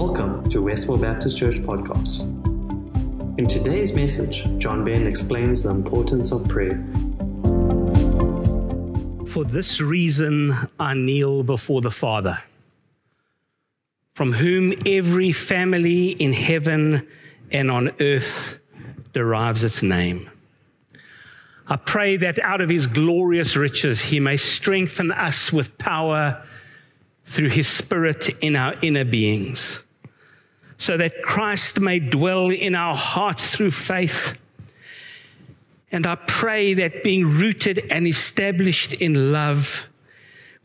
Welcome to Westville Baptist Church podcast. In today's message, John Ben explains the importance of prayer. For this reason, I kneel before the Father, from whom every family in heaven and on earth derives its name. I pray that out of his glorious riches, he may strengthen us with power through his spirit in our inner beings, so that Christ may dwell in our hearts through faith. And I pray that being rooted and established in love,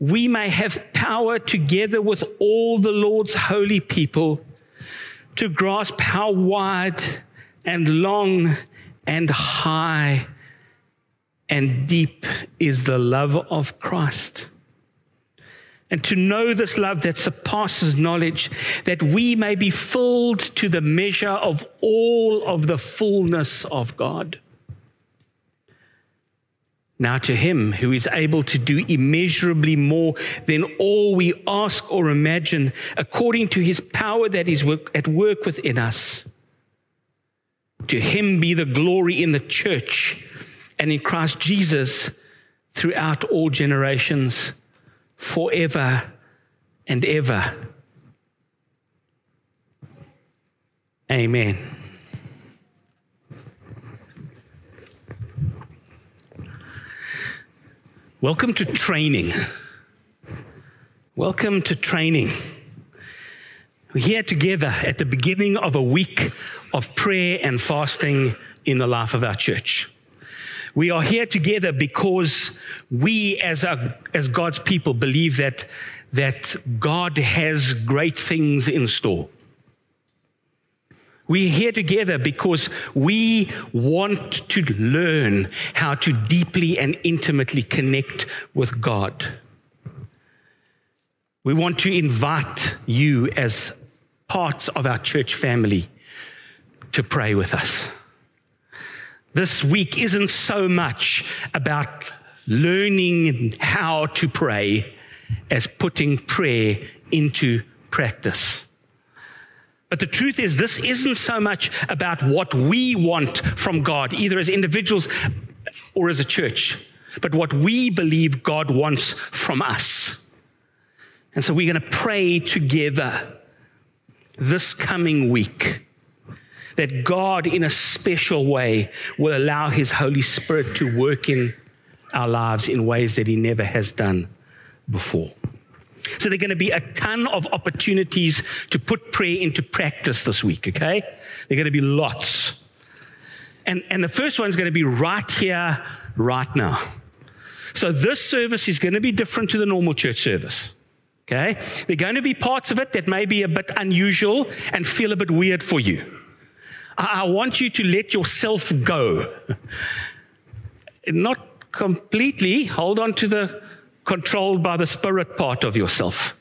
we may have power together with all the Lord's holy people to grasp how wide and long and high and deep is the love of Christ and to know this love that surpasses knowledge, that we may be filled to the measure of all of the fullness of God. Now, to him who is able to do immeasurably more than all we ask or imagine, according to his power that is at work within us, to him be the glory in the church and in Christ Jesus throughout all generations forever and ever. Amen. Welcome to training. Welcome to training. We're here together at the beginning of a week of prayer and fasting in the life of our church. We are here together because we, as, a, as God's people, believe that, that God has great things in store. We're here together because we want to learn how to deeply and intimately connect with God. We want to invite you as parts of our church family to pray with us this week isn't so much about learning how to pray as putting prayer into practice. But the truth is, this isn't so much about what we want from God, either as individuals or as a church, but what we believe God wants from us. And so we're going to pray together this coming week that God, in a special way, will allow His Holy Spirit to work in our lives in ways that He never has done before. So, there are going to be a ton of opportunities to put prayer into practice this week, okay? There are going to be lots. And, and the first one's going to be right here, right now. So, this service is going to be different to the normal church service. Okay? There are going to be parts of it that may be a bit unusual and feel a bit weird for you. I want you to let yourself go. Not completely hold on to the controlled by the spirit part of yourself.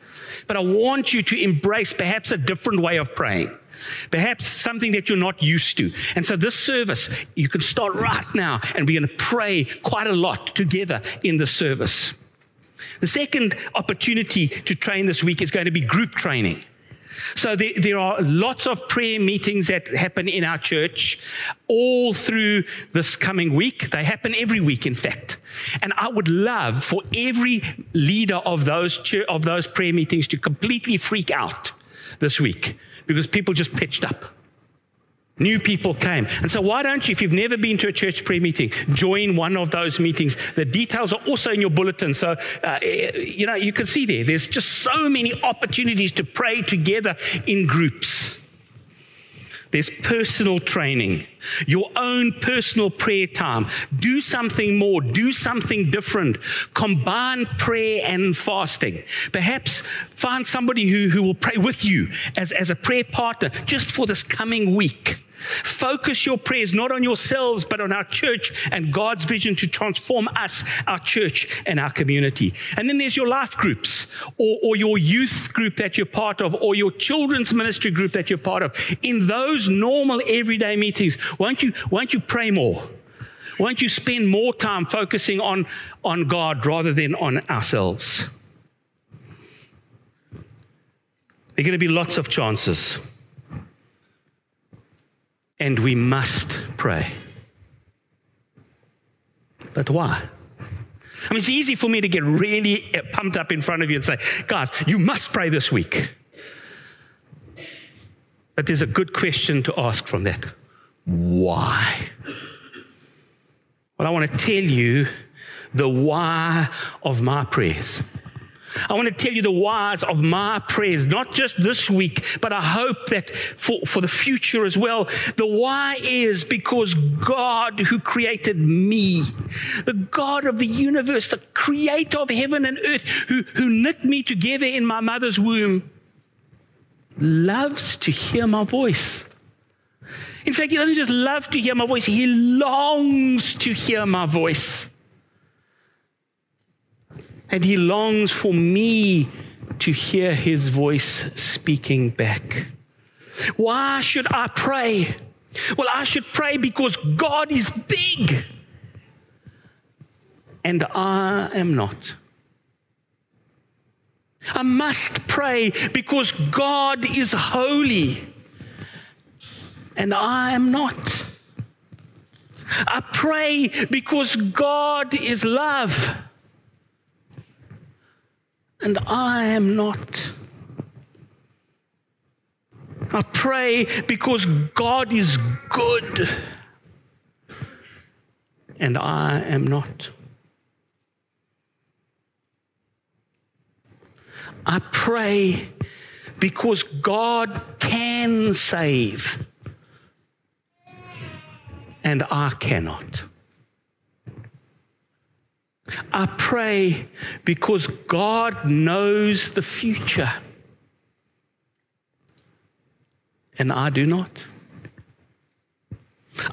But I want you to embrace perhaps a different way of praying. Perhaps something that you're not used to. And so this service, you can start right now and we're going to pray quite a lot together in the service. The second opportunity to train this week is going to be group training. So there, there, are lots of prayer meetings that happen in our church all through this coming week. They happen every week, in fact. And I would love for every leader of those, of those prayer meetings to completely freak out this week because people just pitched up. New people came. And so, why don't you, if you've never been to a church prayer meeting, join one of those meetings? The details are also in your bulletin. So, uh, you know, you can see there, there's just so many opportunities to pray together in groups. There's personal training, your own personal prayer time. Do something more, do something different. Combine prayer and fasting. Perhaps find somebody who, who will pray with you as, as a prayer partner just for this coming week. Focus your prayers not on yourselves, but on our church and God's vision to transform us, our church, and our community. And then there's your life groups, or, or your youth group that you're part of, or your children's ministry group that you're part of. In those normal everyday meetings, won't you, won't you pray more? Won't you spend more time focusing on, on God rather than on ourselves? There are going to be lots of chances. And we must pray. But why? I mean, it's easy for me to get really pumped up in front of you and say, guys, you must pray this week. But there's a good question to ask from that. Why? Well, I want to tell you the why of my prayers. I want to tell you the whys of my prayers, not just this week, but I hope that for, for the future as well. The why is because God, who created me, the God of the universe, the creator of heaven and earth, who, who knit me together in my mother's womb, loves to hear my voice. In fact, he doesn't just love to hear my voice, he longs to hear my voice. And he longs for me to hear his voice speaking back. Why should I pray? Well, I should pray because God is big and I am not. I must pray because God is holy and I am not. I pray because God is love and I am not. I pray because God is good and I am not. I pray because God can save and I cannot. I pray because God knows the future and I do not.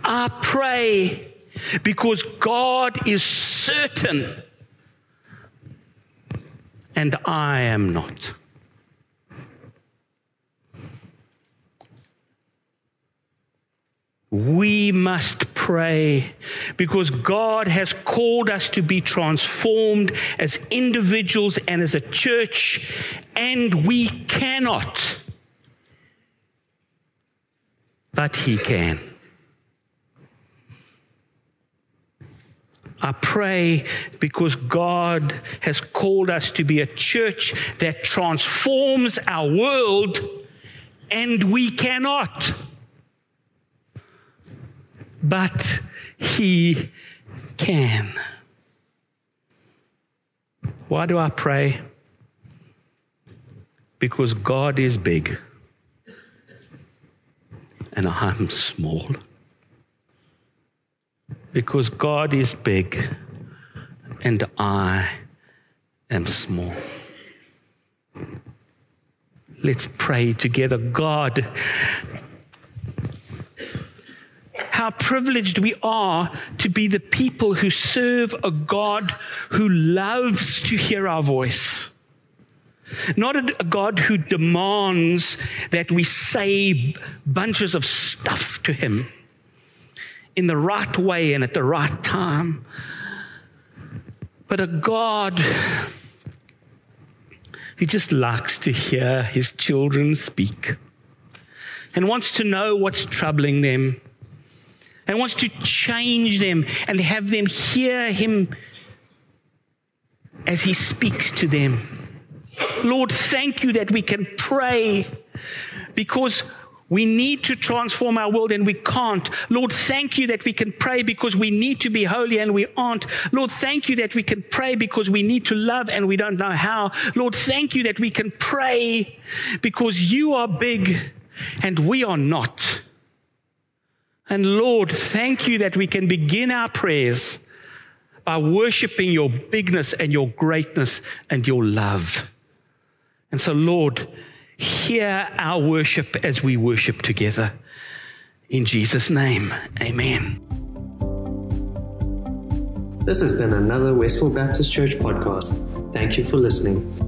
I pray because God is certain and I am not. We must pray because God has called us to be transformed as individuals and as a church, and we cannot. But He can. I pray because God has called us to be a church that transforms our world, and we cannot but He can. Why do I pray? Because God is big and I'm small. Because God is big and I am small. Let's pray together. God, how privileged we are to be the people who serve a God who loves to hear our voice. Not a God who demands that we say bunches of stuff to him in the right way and at the right time, but a God who just likes to hear his children speak and wants to know what's troubling them and wants to change them and have them hear him as he speaks to them. Lord, thank you that we can pray because we need to transform our world and we can't. Lord, thank you that we can pray because we need to be holy and we aren't. Lord, thank you that we can pray because we need to love and we don't know how. Lord, thank you that we can pray because you are big and we are not. And Lord, thank you that we can begin our prayers by worshiping your bigness and your greatness and your love. And so, Lord, hear our worship as we worship together. In Jesus' name, amen. This has been another Westfield Baptist Church podcast. Thank you for listening.